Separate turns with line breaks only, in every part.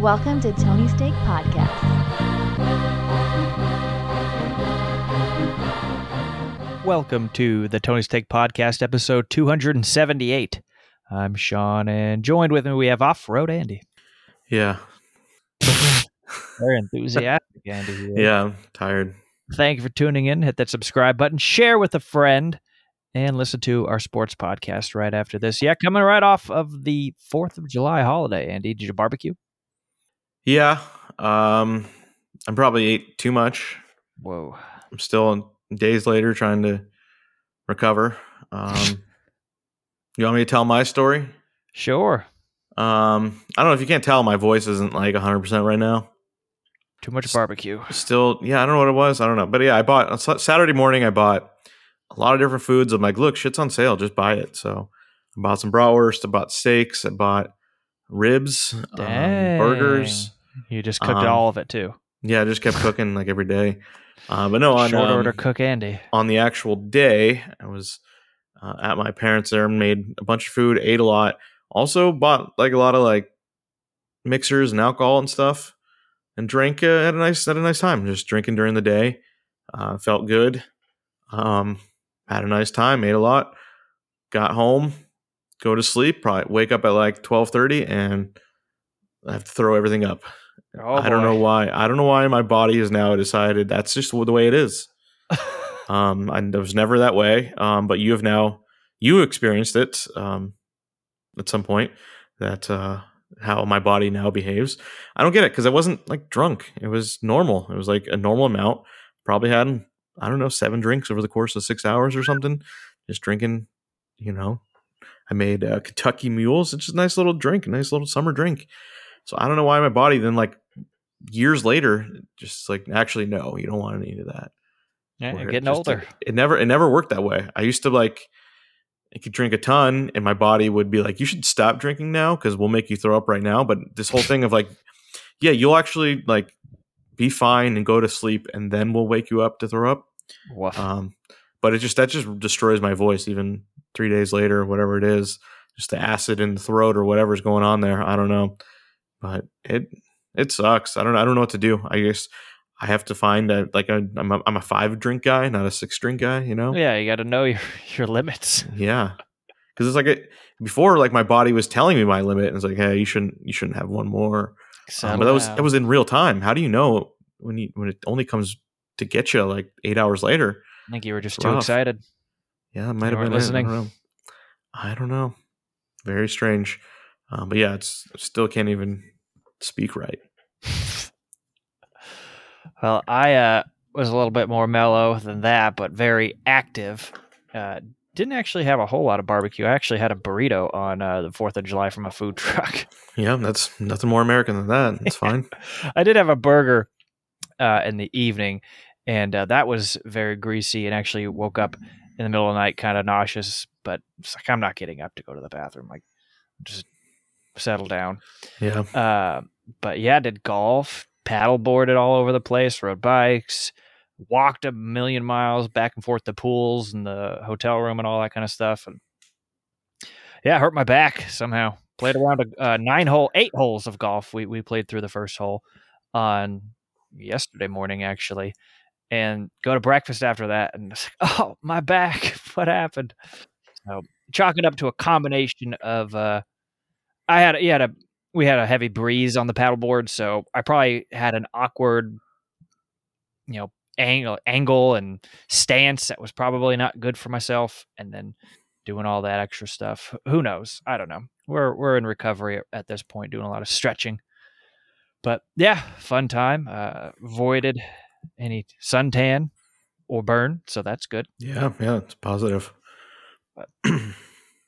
Welcome to Tony Steak Podcast.
Welcome to the Tony Steak Podcast, episode 278. I'm Sean, and joined with me we have Off Road Andy.
Yeah.
Very enthusiastic, Andy. here.
Yeah. I'm tired.
Thank you for tuning in. Hit that subscribe button, share with a friend, and listen to our sports podcast right after this. Yeah, coming right off of the 4th of July holiday, Andy. Did you barbecue?
Yeah. Um, I probably ate too much.
Whoa.
I'm still days later trying to recover. Um, you want me to tell my story?
Sure.
Um, I don't know if you can't tell, my voice isn't like 100% right now.
Too much barbecue.
Still, yeah, I don't know what it was. I don't know. But yeah, I bought on Saturday morning, I bought a lot of different foods. I'm like, look, shit's on sale. Just buy it. So I bought some bratwurst. I bought steaks. I bought ribs, um, burgers.
You just cooked
Um,
all of it too.
Yeah, I just kept cooking like every day. Uh, but no, on
Short
um,
order cook Andy.
on the actual day, I was uh, at my parents' there, made a bunch of food, ate a lot. Also bought like a lot of like mixers and alcohol and stuff, and drank uh, had a nice had a nice time. Just drinking during the day, uh, felt good. Um, had a nice time, ate a lot. Got home, go to sleep. Probably wake up at like twelve thirty, and I have to throw everything up.
Oh,
I don't
boy.
know why. I don't know why my body has now decided that's just the way it is. Um, I was never that way. Um, but you have now you experienced it um, at some point that uh, how my body now behaves. I don't get it because I wasn't like drunk. It was normal. It was like a normal amount. Probably had I don't know seven drinks over the course of six hours or something. Just drinking, you know. I made uh, Kentucky Mules. It's just a nice little drink, a nice little summer drink. So I don't know why my body then like years later just like actually no, you don't want any of that
Yeah,
where
you're
it
getting
just-
older.
It never it never worked that way. I used to like I could drink a ton and my body would be like, you should stop drinking now because we'll make you throw up right now. But this whole thing of like, yeah, you'll actually like be fine and go to sleep and then we'll wake you up to throw up.
Woof.
Um, but it just that just destroys my voice even three days later, whatever it is, just the acid in the throat or whatever's going on there. I don't know. But it it sucks. I don't I don't know what to do. I guess I have to find a like a I'm a, I'm a five drink guy, not a six drink guy. You know?
yeah, you got to know your your limits.
Yeah. Because it's like it, before, like my body was telling me my limit, and it's like, hey, you shouldn't you shouldn't have one more. Um, but that was that was in real time. How do you know when you when it only comes to get you like eight hours later?
I think you were just
it's
too
rough.
excited.
Yeah, it might
You
have been
listening.
I don't know. I don't know. Very strange. Um, but yeah, it's still can't even speak right.
Well, I uh, was a little bit more mellow than that, but very active. Uh, didn't actually have a whole lot of barbecue. I actually had a burrito on uh, the Fourth of July from a food truck.
Yeah, that's nothing more American than that. It's fine.
I did have a burger uh, in the evening, and uh, that was very greasy. And actually woke up in the middle of the night, kind of nauseous. But it's like I'm not getting up to go to the bathroom. Like just settle down.
Yeah.
But yeah, did golf, paddle boarded all over the place, rode bikes, walked a million miles back and forth to pools and the hotel room and all that kind of stuff. And yeah, hurt my back somehow. Played around a uh, nine hole, eight holes of golf. We we played through the first hole on yesterday morning actually, and go to breakfast after that. And it's like, oh, my back! What happened? So chalk it up to a combination of uh, I had you had a we had a heavy breeze on the paddleboard, so I probably had an awkward, you know, angle, angle and stance that was probably not good for myself. And then doing all that extra stuff, who knows? I don't know. We're we're in recovery at this point, doing a lot of stretching. But yeah, fun time. Uh, avoided any suntan or burn, so that's good.
Yeah. Yeah. It's positive.
But It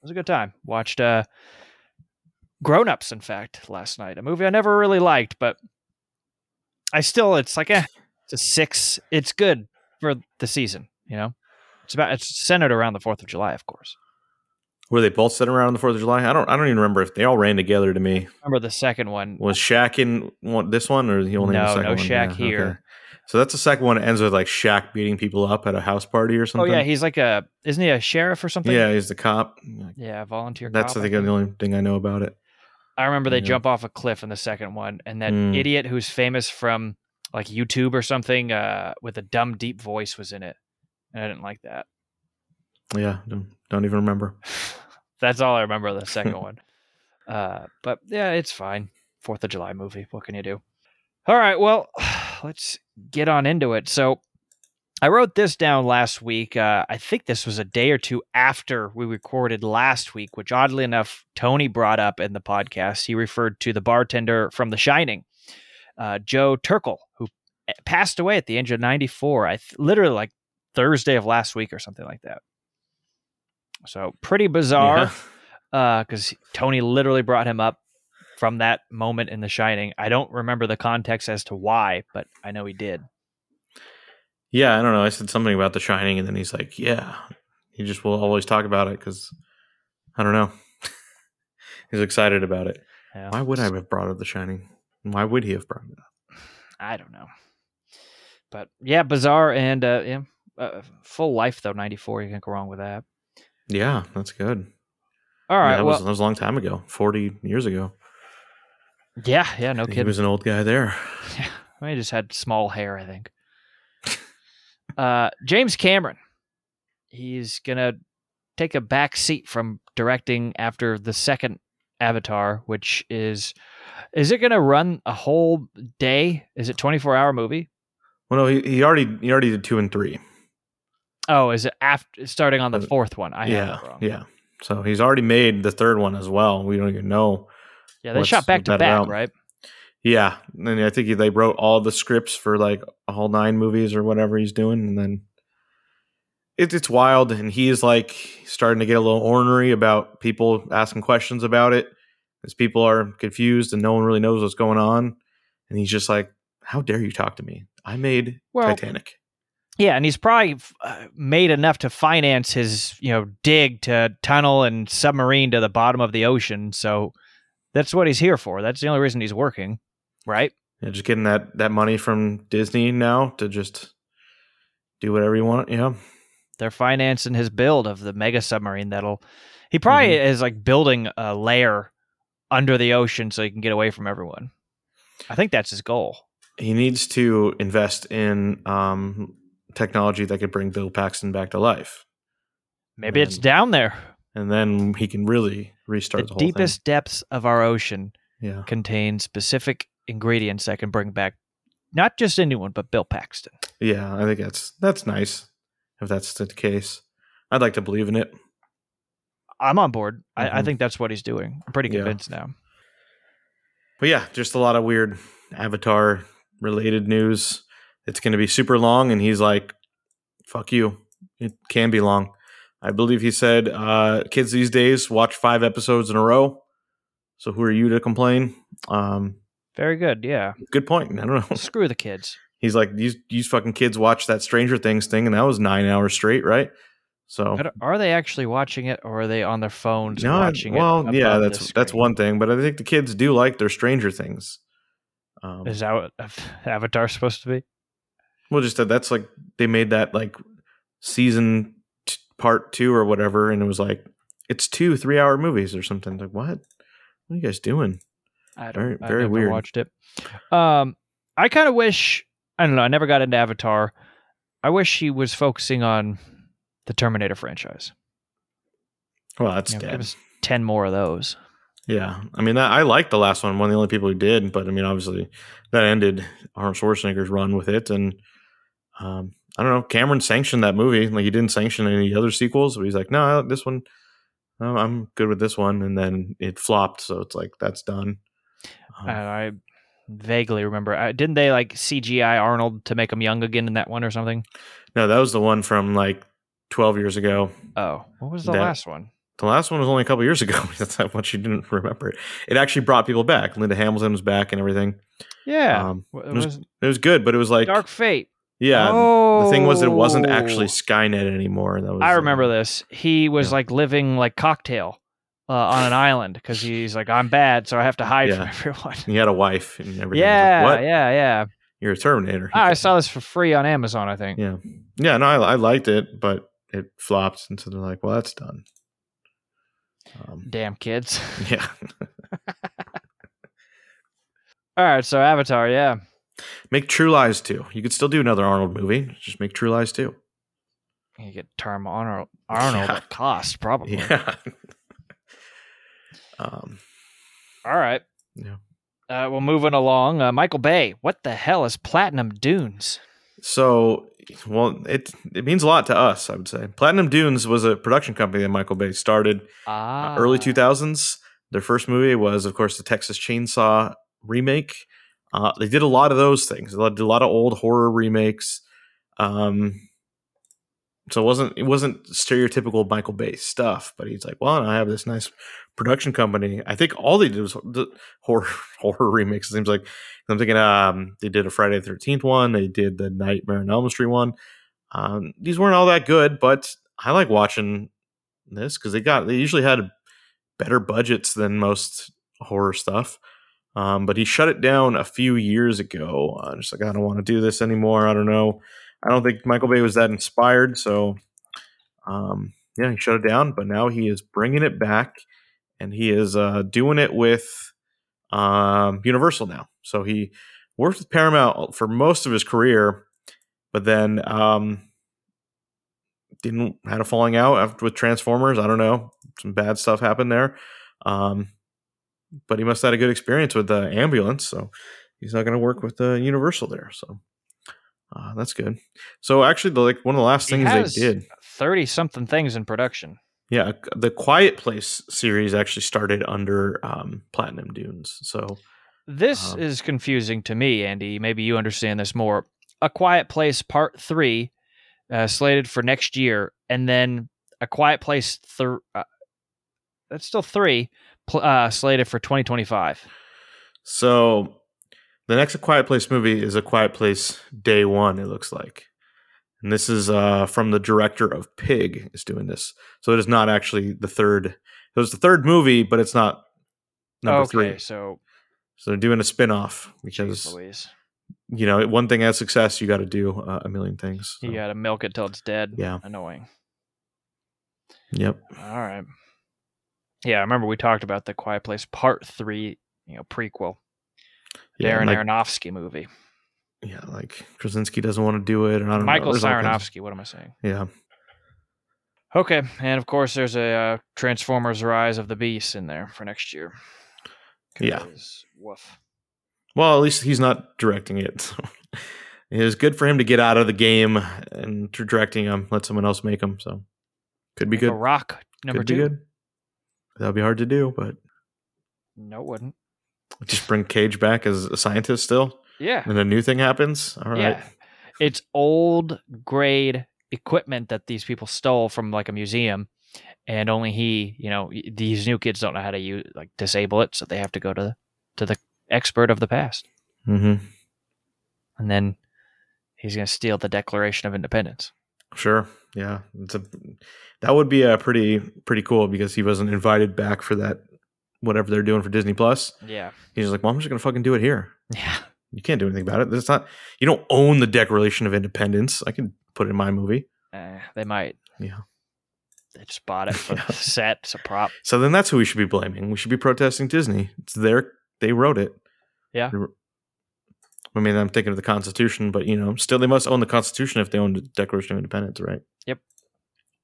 was a good time. Watched uh Grown Ups, in fact, last night. A movie I never really liked, but I still it's like eh, it's a six. It's good for the season, you know? It's about it's centered around the fourth of July, of course.
Were they both sitting around the Fourth of July? I don't. I don't even remember if they all ran together to me.
Remember the second one.
Was Shaq in one, this one, or he only in the
No,
second
no
one?
Shaq here.
So that's the second one. It ends with like Shaq beating people up at a house party or something.
Oh yeah, he's like a isn't he a sheriff or something?
yeah, he's the cop.
Yeah, volunteer
That's
cop,
I think the only thing I know about it.
I remember they
Yeah.
jump off a cliff in the second one, and that
Mm.
idiot who's famous from like YouTube or something uh, with a dumb, deep voice was in it, and I didn't like that.
Yeah, don't, don't even remember.
That's all I remember of the second one. Uh, but yeah, it's fine. Fourth of July movie. What can you do? All right. Well, let's get on into it. So I wrote this down last week. Uh, I think this was a day or two after we recorded last week, which oddly enough, Tony brought up in the podcast. He referred to the bartender from The Shining, uh, Joe Turkel, who eh, passed away at the age of 94. I th- literally like Thursday of last week or something like that. So pretty bizarre
Yeah.
because Tony literally brought him up from that moment in The Shining. I don't remember the context as to why, but I know he did.
Yeah, I don't know. I said something about The Shining, and then he's like, "Yeah." He just will always talk about it because I don't know. he's excited about it.
Yeah.
Why would I have brought up The Shining? Why would he have brought it up?
I don't know. But yeah, bizarre and uh, yeah, uh, full life though. Ninety four, you can't go wrong with that.
Yeah, that's good.
All right, Yeah,
that,
well,
was, that was a long time ago, forty years ago.
yeah, yeah, no kidding.
he was an old guy there.
I mean, he just had small hair, I think. Uh, James Cameron, he's gonna take a back seat from directing after the second Avatar, which is, is it gonna run a whole day? Is it twenty four hour movie?
Well, no, he, he already he already did two and three.
Oh, is it after starting on the
Uh,
fourth one? I
yeah,
wrong.
yeah. So he's already made the third one as well. We don't even know.
yeah. They shot back to back, right?
Yeah, and I think they wrote all the scripts for like all nine movies or whatever he's doing, and then it, it's wild. And he's like starting to get a little ornery about people asking questions about it, as people are confused and no one really knows what's going on. And he's just like, "How dare you talk to me? I made
Well,
Titanic."
Yeah, and he's probably uh, made enough to finance his, you know, dig to tunnel and submarine to the bottom of the ocean. So that's what he's here for. That's the only reason he's working, right?
Yeah, just getting that that money from Disney now to just do whatever you want. Yeah,
They're financing his build of the mega submarine that'll. He probably is like building a layer under the ocean so he can get away from everyone. I think that's his goal.
he needs to invest in um, technology that could bring Bill Paxton back to life,
Maybe it's down there,
and then he can really restart
the
the, whole
deepest depths of our ocean.
Yeah,
contain specific ingredients that can bring back not just anyone but Bill Paxton.
yeah. I think that's that's nice if that's the case. I'd like to believe in it.
I'm on board. I, I
Mhm.
think that's what he's doing. I'm pretty
Yeah.
convinced now.
But yeah, just a lot of weird Avatar related news. It's going to be super long, and he's like, "Fuck you." It can be long. I believe he said, uh, "Kids these days watch five episodes in a row." So who are you to complain? Um,
Very good. Yeah.
good point. I don't know.
Screw the kids.
He's like, these these fucking kids watch that Stranger Things thing, and that was nine hours straight, right? So
But are they actually watching it or are they on their phones
no,
watching it?
well, yeah, that's that's one thing, but I think the kids do like their Stranger Things. Um,
Is that what Avatar's supposed to be?
well, just that that's like they made that like season t- part two or whatever, and it was like it's two three hour movies or something. Like what? What are you guys doing?
I don't. I
very
never
weird.
watched it. Um, I kind of wish. I don't know. I never got into Avatar. I wish he was focusing on the Terminator franchise.
Well, that's
You know,
dead.
ten more of those.
Yeah, I mean, that, I liked the last one. One of the only people who did, but I mean, obviously, that ended Arnold Schwarzenegger's run with it, and um, I don't know. Cameron sanctioned that movie. Like he didn't sanction any other sequels. But he's like, no, this one, I'm good with this one, and then it flopped. So it's like that's done.
And I vaguely remember. I, didn't they like CGI Arnold to make him young again in that one or something?
no, that was the one from like 12 years ago.
Oh, what was the
That-
last one?
The last one was only a couple years ago. That's how much you didn't remember it. It actually brought people back. Linda Hamilton was back and everything.
Yeah,
Um, it was-
was
It was good, but it was like,
Dark Fate.
yeah.
oh,
The thing was, it wasn't actually Skynet anymore. That was.
I remember
uh,
this. He was
yeah.
like living like cocktail uh, on an island because he's like, I'm bad, so I have to hide from everyone.
He had a wife and everything.
Yeah,
like, what?
yeah, yeah.
You're a Terminator.
Ah, I saw this for free on Amazon. I think.
Yeah, yeah. No, I, I liked it, but it flopped, and so they're like, "Well, that's done." Um,
Damn kids.
yeah,
All right, so Avatar, yeah.
Make True Lies 2. You could still do another Arnold movie. Just make True Lies 2.
You get term Arnold, Arnold
Yeah.
at cost, probably.
Yeah. Um,
All right.
Yeah.
Uh, well, moving along, uh, Michael Bay. What the hell is Platinum Dunes?
so, well, it it means a lot to us, I would say. Platinum Dunes was a production company that Michael Bay started
Ah,
uh, early 2000s. Their first movie was, of course, the Texas Chainsaw remake. Uh, they did a lot of those things. They did a lot of old horror remakes. Um, so it wasn't it wasn't stereotypical Michael Bay stuff. But he's like, well, I have this nice production company. I think all they did was horror horror remakes. It seems like I'm thinking um, they did a Friday the Thirteenth one. They did the Nightmare on Elm Street one. Um, these weren't all that good, but I like watching this because they got they usually had better budgets than most horror stuff. Um, but he shut it down a few years ago. Uh, just like I don't want to do this anymore. I don't know. I don't think Michael Bay was that inspired. So, um, yeah, he shut it down. But now he is bringing it back, and he is uh, doing it with um, Universal now. So he worked with Paramount for most of his career, but then um, didn't had a falling out after with Transformers. I don't know, some bad stuff happened there. Um, but he must have had a good experience with the ambulance, so he's not going to work with the Universal there. So uh, that's good. So actually, the, like one of the last
He
things they did,
thirty something things in production.
Yeah, the Quiet Place series actually started under um, Platinum Dunes. So
This
Um,
is confusing to me, Andy. Maybe you understand this more. A Quiet Place Part Three, uh, slated for next year, and then A Quiet Place. Th- uh, that's still three, pl- uh, slated for 2025.
So the next A Quiet Place movie is A Quiet Place Day One. It looks like, and this is uh, from the director of Pig is doing this. So it is not actually the third. It was the third movie, but it's not number
okay,
three.
so
So they're doing a spin off because
Louise,
you know one thing has success, you got to do uh, a million things.
you gotta milk it till it's dead.
Yeah.
annoying.
Yep.
All right. Yeah, I remember we talked about the Quiet Place Part Three, you know, prequel,
Yeah,
Darren
like,
Aronofsky movie.
Yeah, like Krasinski doesn't want to do it, and I don't
Michael
know.
Aronofsky. What am I saying?
Yeah.
Okay, and of course, there's a uh, Transformers: Rise of the Beast in there for next year.
Yeah.
Woof.
Well, at least he's not directing it. So it was good for him to get out of the game and to directing him. Let someone else make him. So could be
Make
good.
Rock number
could
two.
be good. That'll be hard to do, but
No, it wouldn't.
just bring Cage back as a scientist still,
Yeah,
and a new thing happens. All right.
yeah. It's old grade equipment that these people stole from like a museum, and only he, you know, these new kids don't know how to use like disable it, so they have to go to to the expert of the past,
Mm-hmm.
and then he's gonna steal the Declaration of Independence.
Sure. Yeah. It's a that would be a pretty pretty cool because he wasn't invited back for that whatever they're doing for Disney Plus.
Yeah,
He's like, well, I'm just gonna fucking do it here.
yeah.
You can't do anything about it. It's not. You don't own the Declaration of Independence. I can put it in my movie.
Uh, they might.
Yeah.
They just bought it for
Yeah.
the set. It's a prop.
So then that's who we should be blaming. We should be protesting Disney. It's their. They wrote it.
Yeah.
I mean, I'm thinking of the Constitution, but you know, still they must own the Constitution if they own the Declaration of Independence, right? Yep.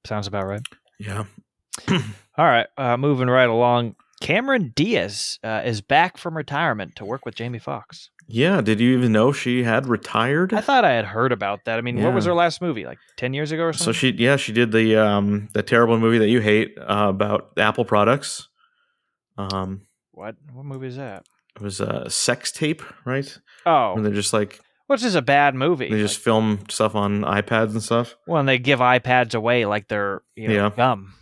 Sounds about right.
Yeah.
All right, uh, moving right along. Cameron Diaz uh, is back from retirement to work with Jamie Foxx.
Yeah. Did you even know she had retired?
I thought I had heard about that. I mean, what was her last movie? Like ten years ago or something?
So she, yeah, she did the um the terrible movie that you hate uh, about Apple products. Um,
what? What movie is that?
it was a sex tape, right?
Oh,
and they're just like
what's this? A bad movie?
they just
Like,
film stuff on iPads and stuff.
Well, and they give iPads away like they're you know,
Yeah.
gum.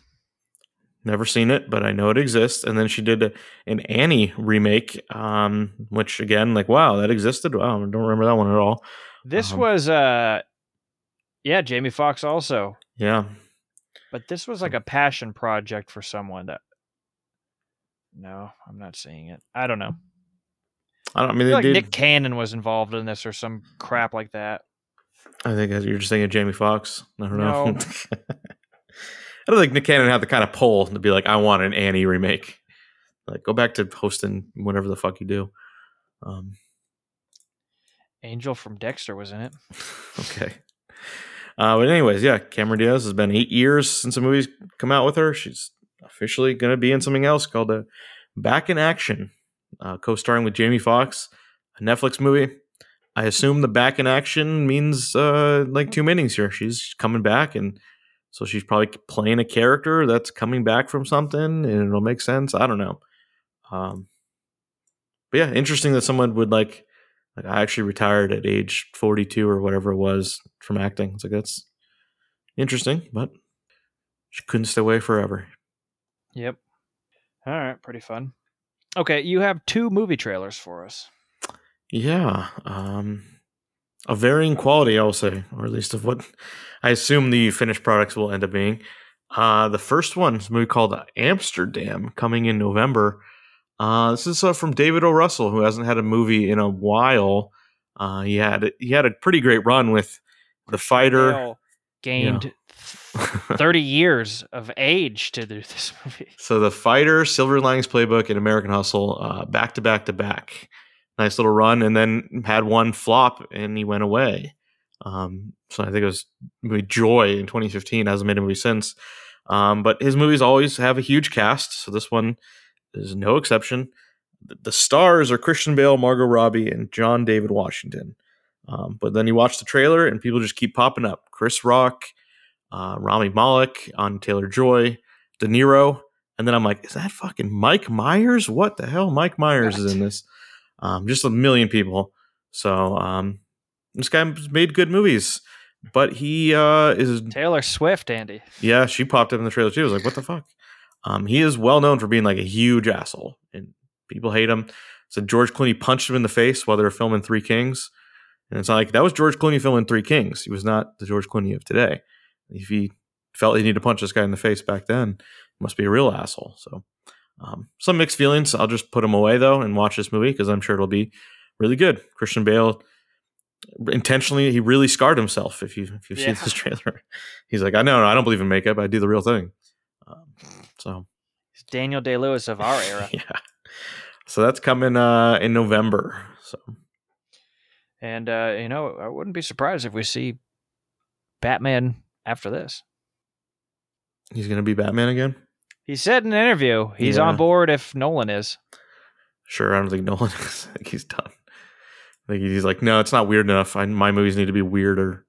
Never seen it, but I know it exists. And then she did a, an Annie remake, um, which again, like, wow, that existed. Wow, I don't remember that one at all.
This
Um,
was uh, yeah, Jamie Foxx also,
Yeah,
but this was like a passion project for someone that. No, I'm not seeing it. I don't know.
I don't. I mean,
I like
did.
Nick Cannon was involved in this or some crap like that.
I think you're just thinking Jamie Foxx. I don't know. I don't think Nick Cannon had the kind of pull to be like, I want an Annie remake. Like, go back to hosting whatever the fuck you do. Um,
Angel from Dexter was in it.
okay. Uh, but anyways, yeah, Cameron Diaz has been eight years since the movie's come out with her. She's officially going to be in something else called uh, Back in Action, uh, co-starring with Jamie Foxx, a Netflix movie. I assume the back in action means uh, like two meanings here. She's coming back, and so she's probably playing a character that's coming back from something, and it'll make sense. I don't know. Um, but yeah, interesting that someone would like like I actually retired at age 42 or whatever it was from acting. It's like that's interesting, but she couldn't stay away forever.
Yep. All right, pretty fun. Okay, you have two movie trailers for us.
Yeah, um of varying quality, I will say, or at least of what I assume the finished products will end up being. Uh, the first one is a movie called Amsterdam, coming in November. Uh, this is uh, from David O. Russell, who hasn't had a movie in a while. Uh, he had he had a pretty great run with The Fighter.
Gained 30 years of age to do this movie.
So The Fighter, Silver Linings Playbook, and American Hustle, uh, back to back to back. Nice little run, and then had one flop, and he went away. Um, so I think it was movie Joy in 2015. Hasn't made a movie since. Um, but his movies always have a huge cast, so this one is no exception. The- stars are Christian Bale, Margot Robbie, and John David Washington. Um, but then you watch the trailer, and people just keep popping up: Chris Rock, uh, Rami Malek, Anya Taylor Joy, De Niro, and then I'm like, is that fucking Mike Myers? What the hell? Mike Myers is in this. Um, just a million people. So um, this guy made good movies, but he uh, is
Taylor Swift, Andy.
yeah, she popped up in the trailer too. I was like, what the fuck? Um, he is well known for being like a huge asshole, and people hate him. So George Clooney punched him in the face while they were filming Three Kings, and it's not like that was George Clooney filming Three Kings. He was not the George Clooney of today. If he felt he needed to punch this guy in the face back then, he must be a real asshole. So um, some mixed feelings. I'll just put them away though and watch this movie because I'm sure it'll be really good. Christian Bale intentionally he really scarred himself. If you if you've
Yeah.
seen this trailer, he's like, I know, no, I don't believe in makeup. I do the real thing. Um, so
He's Daniel Day Lewis of our era.
yeah, so that's coming uh, in November. So
And, uh, you know, I wouldn't be surprised if we see Batman after this.
he's gonna be Batman again.
He said in an interview he's on board if Nolan is.
Sure, I don't think Nolan is. I think he's done. I think he's like, no, it's not weird enough. I, my movies need to be weirder.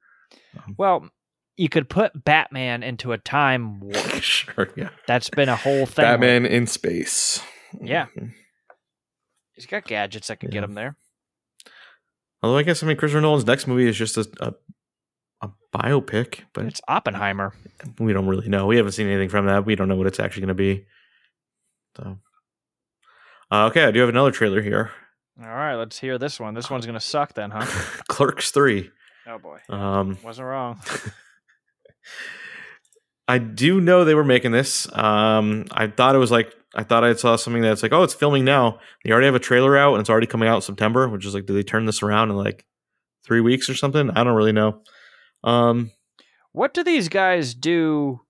Um, well, you could put Batman into a time warp.
sure, yeah.
That's been a whole thing.
Batman in space.
Yeah. Mm-hmm. He's got gadgets that could get him there.
Although I guess I mean Christopher Nolan's next movie is just a a, a biopic, but
It's Oppenheimer.
we don't really know. We haven't seen anything from that. We don't know what it's actually going to be. So, uh, okay, I do have another trailer here.
All right, let's hear this one. This one's going to suck then, huh?
Clerks three.
Oh, boy.
Um,
Wasn't wrong.
I do know they were making this. Um, I thought it was like I thought I saw something that's like, oh, it's filming now. They already have a trailer out and it's already coming out in September, which is like, do they turn this around in like three weeks or something? I don't really know. Um,
What do these guys do?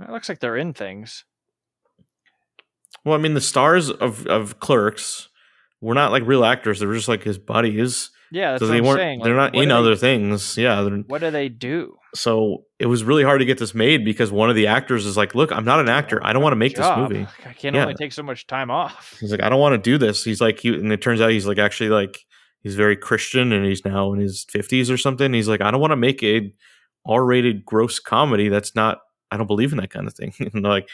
It looks like they're in things.
well, I mean, the stars of of Clerks were not like real actors; they were just like his buddies.
Yeah, that's
so
what
they
I'm
weren't.
saying.
they're
Like,
not in
they-
other things. Yeah,
What do they do?
so it was really hard to get this made because one of the actors is like, "Look, I'm not an actor. I don't want to make this movie."
I can
Yeah.
only take so much time off.
He's like, I don't want to do this. He's like, he, and it turns out he's like actually like he's very Christian and he's now in his fifties or something. He's like, I don't want to make a R-rated gross comedy. That's not. I don't believe in that kind of thing. and they're like,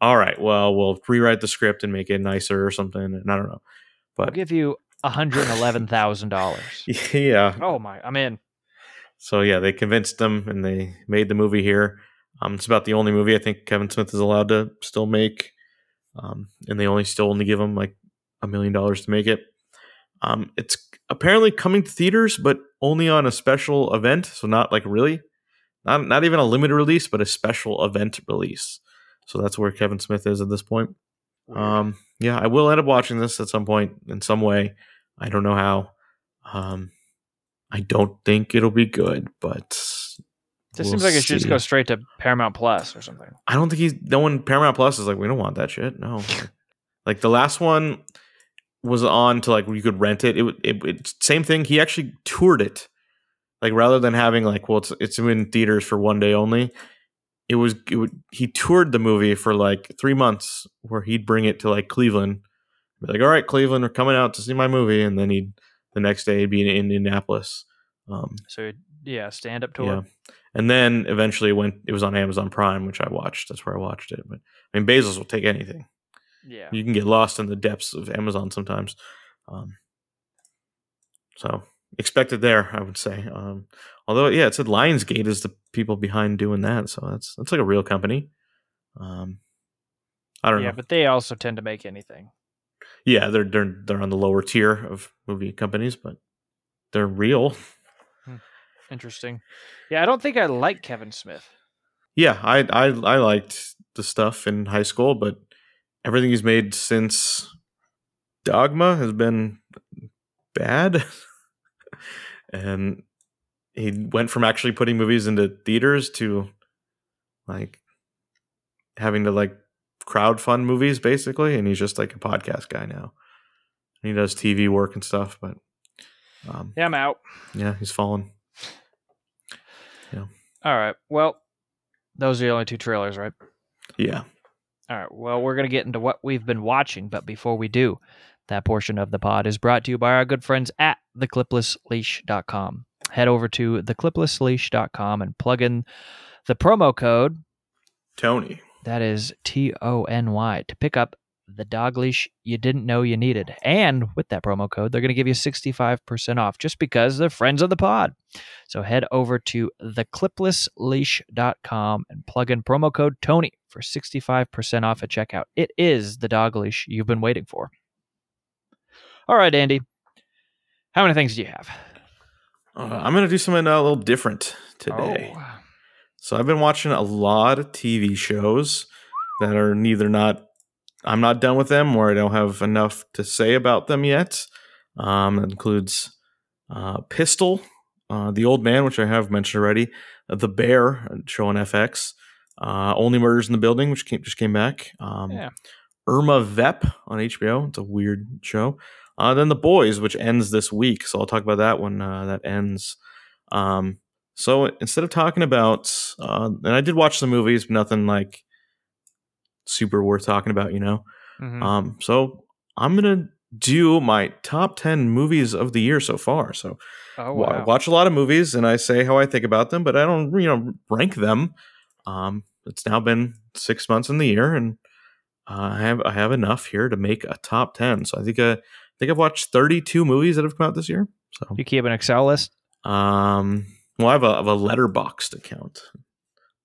all right, well, we'll rewrite the script and make it nicer or something. And I don't know, But I'll
give you $111,000.
yeah.
Oh, my. I'm in.
So yeah, they convinced them and they made the movie here. Um, it's about the only movie I think Kevin Smith is allowed to still make, um, and they only still only give him like a million dollars to make it. Um, it's apparently coming to theaters, but only on a special event, so not like really, not not even a limited release, but a special event release. So that's where Kevin Smith is at this point. Um, yeah, I will end up watching this at some point in some way. I don't know how. Um, I don't think it'll be good, but
This
we'll
seems like it should just go straight to Paramount Plus or something.
I don't think he's no one. Paramount Plus is like, we don't want that shit. No, like the last one was on to like where you could rent it. It, it, it same thing. He actually toured it, like rather than having like well, it's it's in theaters for one day only. It was it would, he toured the movie for like three months, where he'd bring it to like Cleveland, be like, "All right, Cleveland, we're coming out to see my movie," and then he'd the next day he'd be in Indianapolis. Um,
So yeah, stand up tour.
yeah. And then eventually it went it was on Amazon Prime, which I watched. That's where I watched it. But I mean Bezos will take anything.
Yeah.
You can get lost in the depths of Amazon sometimes. Um, so expect it there, I would say. Um, although yeah, it said Lionsgate is the people behind doing that, so that's that's like a real company. Um, I don't
Yeah,
know.
Yeah, but they also tend to make anything.
yeah, they're they're they're on the lower tier of movie companies, but they're real.
Interesting. Yeah, I don't think I like Kevin Smith.
Yeah, I I I liked the stuff in high school, but everything he's made since Dogma has been bad. and he went from actually putting movies into theaters to like having to like crowd fund movies basically, and he's just like a podcast guy now. And he does TV work and stuff, but um,
Yeah, I'm out.
yeah, he's fallen. Yeah.
All right. Well, those are the only two trailers, right?
Yeah.
All right. Well, we're going to get into what we've been watching, but before we do, that portion of the pod is brought to you by our good friends at thecliplessleash.com. Head over to thecliplessleash.com and plug in the promo code
Tony.
that is T O N Y to pick up the dog leash you didn't know you needed. And with that promo code, they're going to give you 65% off just because they're friends of the pod. So head over to thecliplessleash.com and plug in promo code Tony for 65% off at checkout. It is the dog leash you've been waiting for. All right, Andy. How many things do you have?
Uh, I'm going to do something a little different today.
Oh,
So I've been watching a lot of TV shows that are neither not I'm not done with them or I don't have enough to say about them yet. Um, that includes uh, Pistol, uh, The Old Man, which I have mentioned already, uh, The Bear, a show on FX, uh, Only Murders in the Building, which came, just came back. Um,
Yeah.
Irma Vep on HBO. It's a weird show. Uh, then The Boys, which ends this week. So I'll talk about that when uh, that ends. Um, so instead of talking about, uh, and I did watch some movies, but nothing like super worth talking about, you know.
mhm.
Um, so I'm gonna do my top ten movies of the year so far. So
oh, wow.
watch a lot of movies, and I say how I think about them, but I don't, you know, rank them. Um, it's now been six months in the year, and uh, I have I have enough here to make a top ten. So I think uh, I think I've watched 32 movies that have come out this year. So
You keep an Excel list?
um, well, I have a, I have a Letterboxd account.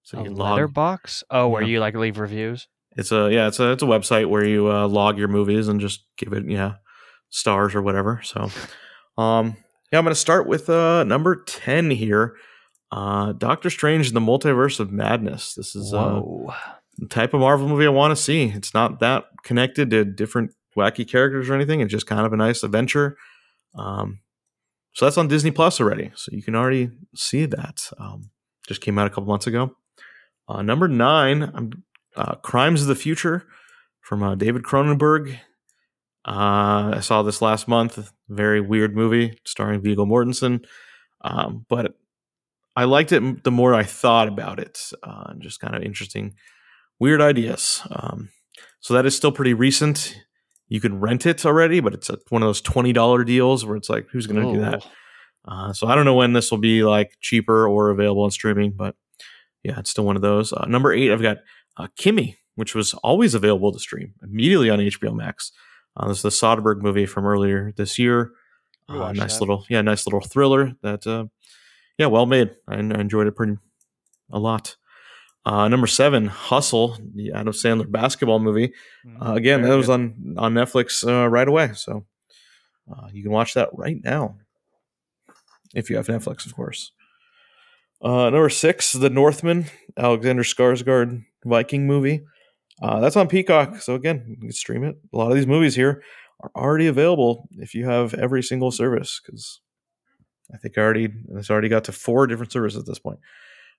So
a
you log.
letterbox? Oh, where
Yeah.
you like leave reviews?
It's a yeah, it's a it's a website where you uh, log your movies and just give it yeah stars or whatever. So, um, yeah, I'm gonna start with uh number ten here. Uh, Doctor Strange: in The Multiverse of Madness. This is uh, the type of Marvel movie I want to see. It's not that connected to different wacky characters or anything. It's just kind of a nice adventure. Um, so that's on Disney Plus already. So you can already see that. Um, just came out a couple months ago. Uh, number nine, uh, Crimes of the Future from uh, David Cronenberg. Uh, I saw this last month. Very weird movie starring Viggo Mortensen. Um, but I liked it the more I thought about it. Uh, just kind of interesting, weird ideas. Um, so that is still pretty recent. You can rent it already, but it's a, one of those twenty dollar deals where it's like, who's going to do that?
Oh.
Uh, so I don't know when this will be like cheaper or available on streaming, but yeah, it's still one of those. Uh, number eight, I've got uh, Kimmy, which was always available to stream immediately on HBO Max. Uh, this is the Soderbergh movie from earlier this year. Uh, nice
that.
little, yeah, nice little thriller that, uh, yeah, well made. I, I enjoyed it pretty a lot. Uh, number seven, Hustle, the Adam Sandler basketball movie. Uh, again,
Very
that was
good.
on on Netflix uh, right away, so uh, you can watch that right now if you have Netflix, of course. Uh, number six, The Northman, Alexander Skarsgård Viking movie. Uh, that's on Peacock, so again, you can stream it. A lot of these movies here are already available if you have every single service, because I think I already it's already got to four different servers at this point.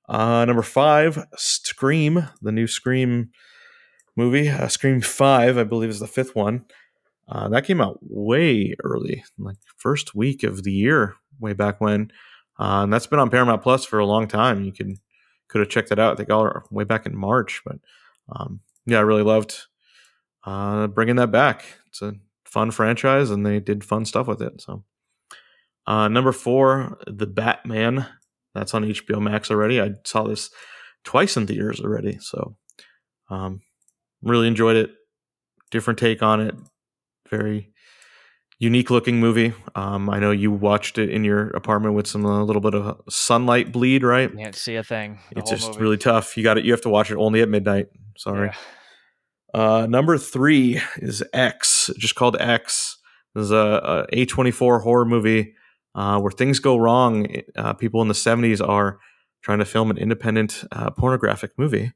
Uh, number five, Scream, the new Scream movie. Uh, Scream Five, I believe, is the fifth one. Uh, that came out way early, like first week of the year, way back when. Uh, and that's been on Paramount Plus for a long time. You can could have checked it out. I think all way back in March, but um, yeah, I really loved uh, bringing that back. It's a fun franchise, and they did fun stuff with it. So, uh, number four, The Batman. That's on HBO Max already. I saw this twice in theaters already, so um, really enjoyed it. Different take on it. Very unique looking movie. Um, I know you watched it in your apartment with some a little bit of sunlight bleed, right?
Can't see a thing. the
it's just
movie.
really tough. You got it. You have to watch it only at midnight. Sorry.
Yeah.
Uh, number three is X, just called X. This is a, a A24 horror movie uh, where things go wrong. Uh, people in the 70s are trying to film an independent uh, pornographic movie.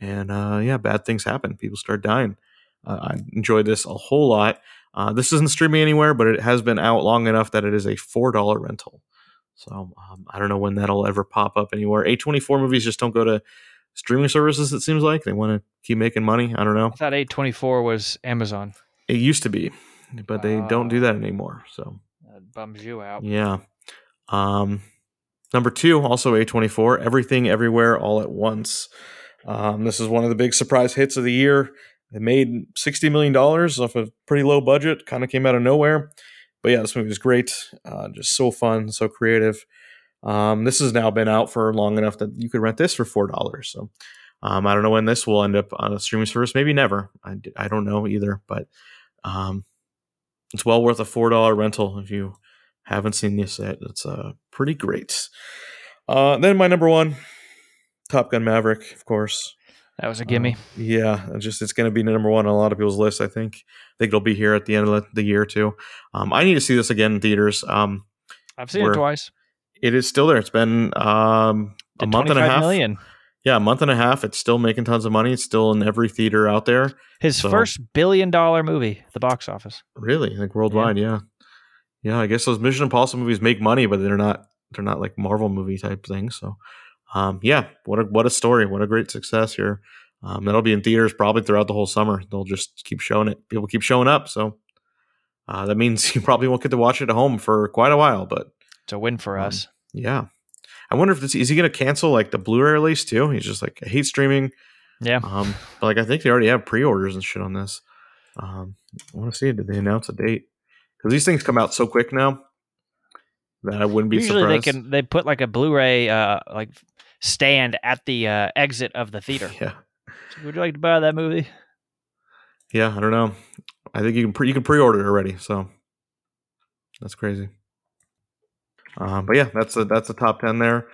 And uh, yeah, bad things happen. People start dying. Uh, I enjoyed this a whole lot. Uh, this isn't streaming anywhere, but it has been out long enough that it is a $4 rental. So um, I don't know when that'll ever pop up anywhere. A24 movies just don't go to streaming services, it seems like. They want to keep making money. I don't know.
I thought A24 was Amazon.
It used to be, but they don't do that anymore. So
bums you out.
yeah. Um, number two, also A24, Everything Everywhere All at Once. Um, this is one of the big surprise hits of the year. It made $60 million off a pretty low budget, kind of came out of nowhere. But yeah, this movie was great. Uh, just so fun, so creative. Um, this has now been out for long enough that you could rent this for $4. So um, I don't know when this will end up on a streaming service. Maybe never. I, I don't know either. But um, it's well worth a $4 rental if you haven't seen this yet. It's uh, pretty great. Uh, then my number one, Top Gun Maverick, of course.
That was a gimme.
Uh, yeah, it's just it's going to be number one on a lot of people's lists. I think. I think it'll be here at the end of the- the year too. Um, I need to see this again in theaters. Um,
I've seen it twice.
it is still there. It's been um, a month and a half.
million.
Yeah, a month and a half. It's still making tons of money. It's still in every theater out there.
His
So-
first billion dollar movie, the box office.
Really, like worldwide. Yeah. yeah, I guess those Mission Impossible movies make money, but they're not they're not like Marvel movie type things. So, um, yeah, what a what a story. What a great success here. Um, that'll be in theaters probably throughout the whole summer. They'll just keep showing it. People keep showing up, so uh, that means you probably won't get to watch it at home for quite a while. But
It's a win for
Um,
us.
yeah, I wonder if this is he going to cancel like the Blu-ray release too. He's just like I hate streaming.
Yeah.
Um, but like I think they already have pre-orders and shit on this. Um, I want to see. Did they announce a date? Because these things come out so quick now that I wouldn't be
Usually
surprised.
they can they put like a Blu-ray uh like stand at the uh, exit of the theater.
Yeah,
Would you like to buy that movie?
yeah. I don't know. I think you can pre- you can pre-order it already. So that's crazy. Um, but yeah, that's a that's a top ten there.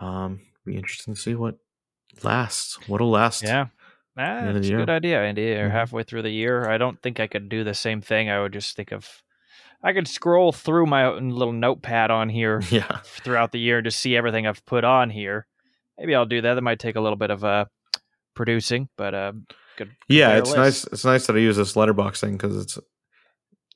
Um, be interesting to see what lasts. What'll last?
Yeah. Ah, that's a good idea, Andy. Or
Mhm.
halfway through the year, I don't think I could do the same thing. I would just think of, I could scroll through my own little notepad on here
yeah.
throughout the year just see everything I've put on here. Maybe I'll do that. That might take a little bit of uh, producing, but uh, good.
Yeah, it's nice. It's nice that I use this letterbox thing because it's.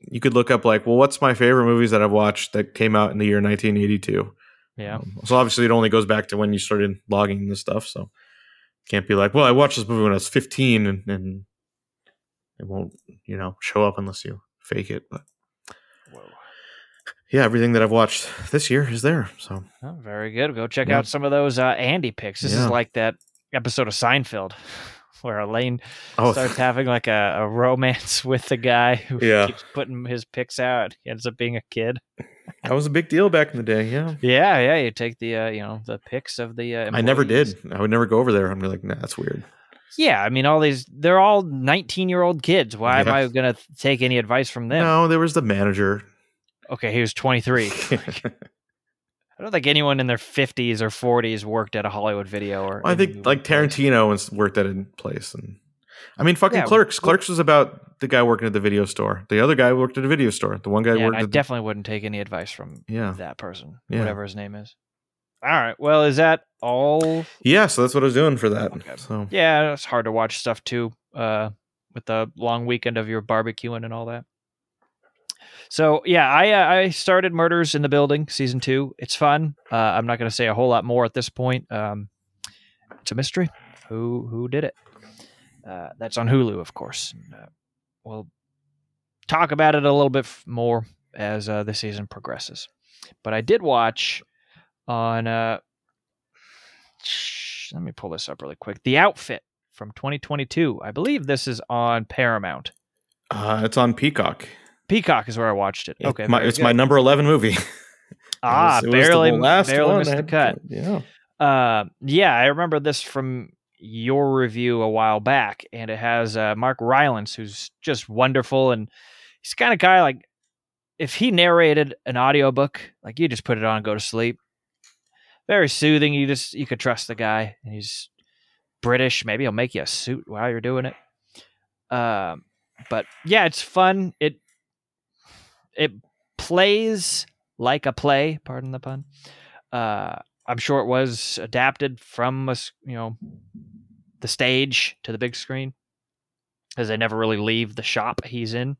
You could look up like, well, what's my favorite movies that I've watched that came out in the year 1982?
Yeah.
Um, so obviously, it only goes back to when you started logging this stuff. So can't be like, well, I watched this movie when I was 15, and, and it won't, you know, show up unless you fake it. But. Yeah, everything that I've watched this year is there. So
Oh, very good. Go check
Yeah.
out some of those uh, Andy picks. This is like that episode of Seinfeld where Elaine
oh,
starts having like a, a romance with the guy who
Yeah.
keeps putting his picks out. He ends up being a kid.
that was a big deal back in the day. Yeah,
Yeah, yeah. You take the uh, you know the picks of the. Uh,
I never did. I would never go over there. I'm like, nah, that's weird.
Yeah, I mean, all these they're all 19 year old kids. Why am I gonna take any advice from them?
No, there was the manager.
Okay, he was 23. I don't think anyone in their 50s or 40s worked at a Hollywood video or.
I think like. Tarantino worked at a place, and I mean, fucking
Yeah,
Clerks. Clerks was about the guy working at the video store. The other guy worked at a video store. The one guy
Yeah,
worked
I definitely wouldn't take any advice from
yeah,
that person,
Yeah.
whatever his name is. All right. Well, is that all?
yeah. So that's what I was doing for that.
Okay.
So
Yeah, it's hard to watch stuff too, uh, with the long weekend of your barbecuing and all that. So yeah, I uh, I started Murders in the Building season two. It's fun. Uh, I'm not going to say a whole lot more at this point. Um, it's a mystery. Who who did it? Uh, that's on Hulu, of course. Uh, well, talk about it a little bit f- more as uh, the season progresses. But I did watch on. Uh, let me pull this up really quick. The Outfit from 2022. I believe this is on Paramount.
It's on Peacock.
Peacock is where I watched it. Okay,
my, it's
good.
my number eleven movie.
ah
was- it was the
barely
last
barely
one
missed the cut.
Yeah.
Uh, yeah, I remember this from your review a while back, and it has uh, Mark Rylance, who's just wonderful, and he's kind of guy like if he narrated an audiobook, like you just put it on and go to sleep. Very soothing. You just you could trust the guy, and he's British. Maybe he'll make you a suit while you're doing it. Um, but yeah, it's fun. It it plays like a play. Pardon the pun. Uh, I'm sure it was adapted from a you know the stage to the big screen, because they never really leave the shop he's in.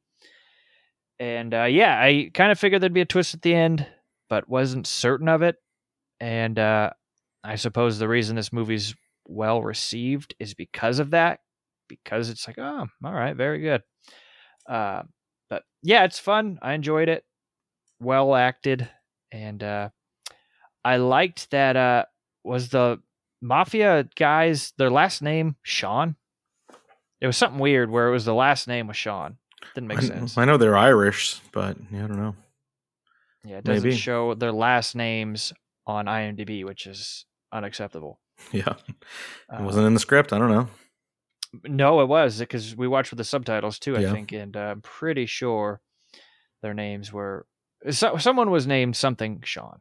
And uh, yeah, I kind of figured there'd be a twist at the end, but wasn't certain of it. And uh, I suppose the reason this movie's well received is because of that, because it's like, oh, all right, very good. Uh, but yeah, it's fun. I enjoyed it. Well acted, and uh, I liked that. Uh, was the mafia guys their last name Sean? It was something weird where it was the last name was Sean. Didn't make
I,
sense.
I know they're Irish, but yeah, I don't know.
Yeah, it doesn't
maybe.
show their last names on IMDb, which is unacceptable.
Yeah, it wasn't in the script. I don't know.
No, it was because we watched with the subtitles too. I
Yeah.
think, and uh, I'm pretty sure their names were. So, someone was named something Sean.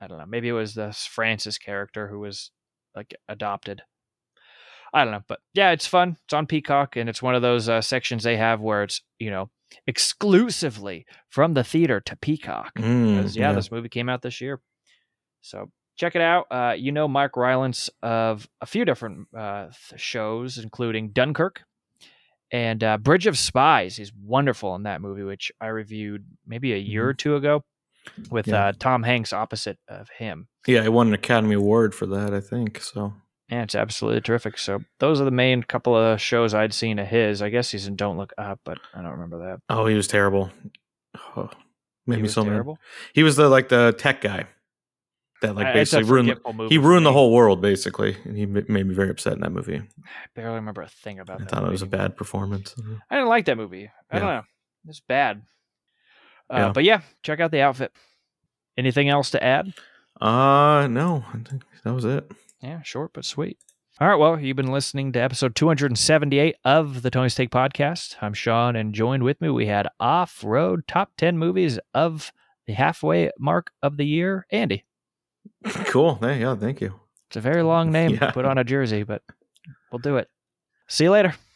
I don't know. Maybe it was the Francis character who was like adopted. I don't know, but yeah, it's fun. It's on Peacock, and it's one of those uh, sections they have where it's you know exclusively from the theater to Peacock.
Mm,
Because yeah, this movie came out this year, so check it out. Uh, you know Mark Rylance of a few different uh, shows, including Dunkirk and uh, Bridge of Spies. He's wonderful in that movie, which I reviewed maybe a year or two ago with
Mm-hmm. Yeah.
uh, Tom Hanks opposite of him.
yeah, he won an Academy Award for that. I think so.
And it's absolutely terrific. So those are the main couple of shows I'd seen of his. I guess he's in Don't Look Up, but I don't remember that.
Oh, he was terrible. Oh, made
he
me
was
so mad.
terrible.
He was the like the tech guy that like
I- it's a
basically ruined. He ruined the whole world basically, and he made me very upset in that movie.
I barely remember a thing about
I
that.
I thought it was a bad performance.
I didn't like that movie. I don't know. It's bad. Uh,
Yeah.
But yeah, check out the outfit. Anything else to add?
Uh no, I think that was it.
Yeah, short but sweet. All right, well, you've been listening to episode 278 of the Tony Steak Podcast. I'm Sean, and joined with me, we had Off Road Top 10 Movies of the halfway mark of the year, Andy.
Cool. Hey, yeah, thank you.
It's a very long name
Yeah.
to put on a jersey, but we'll do it. See you later.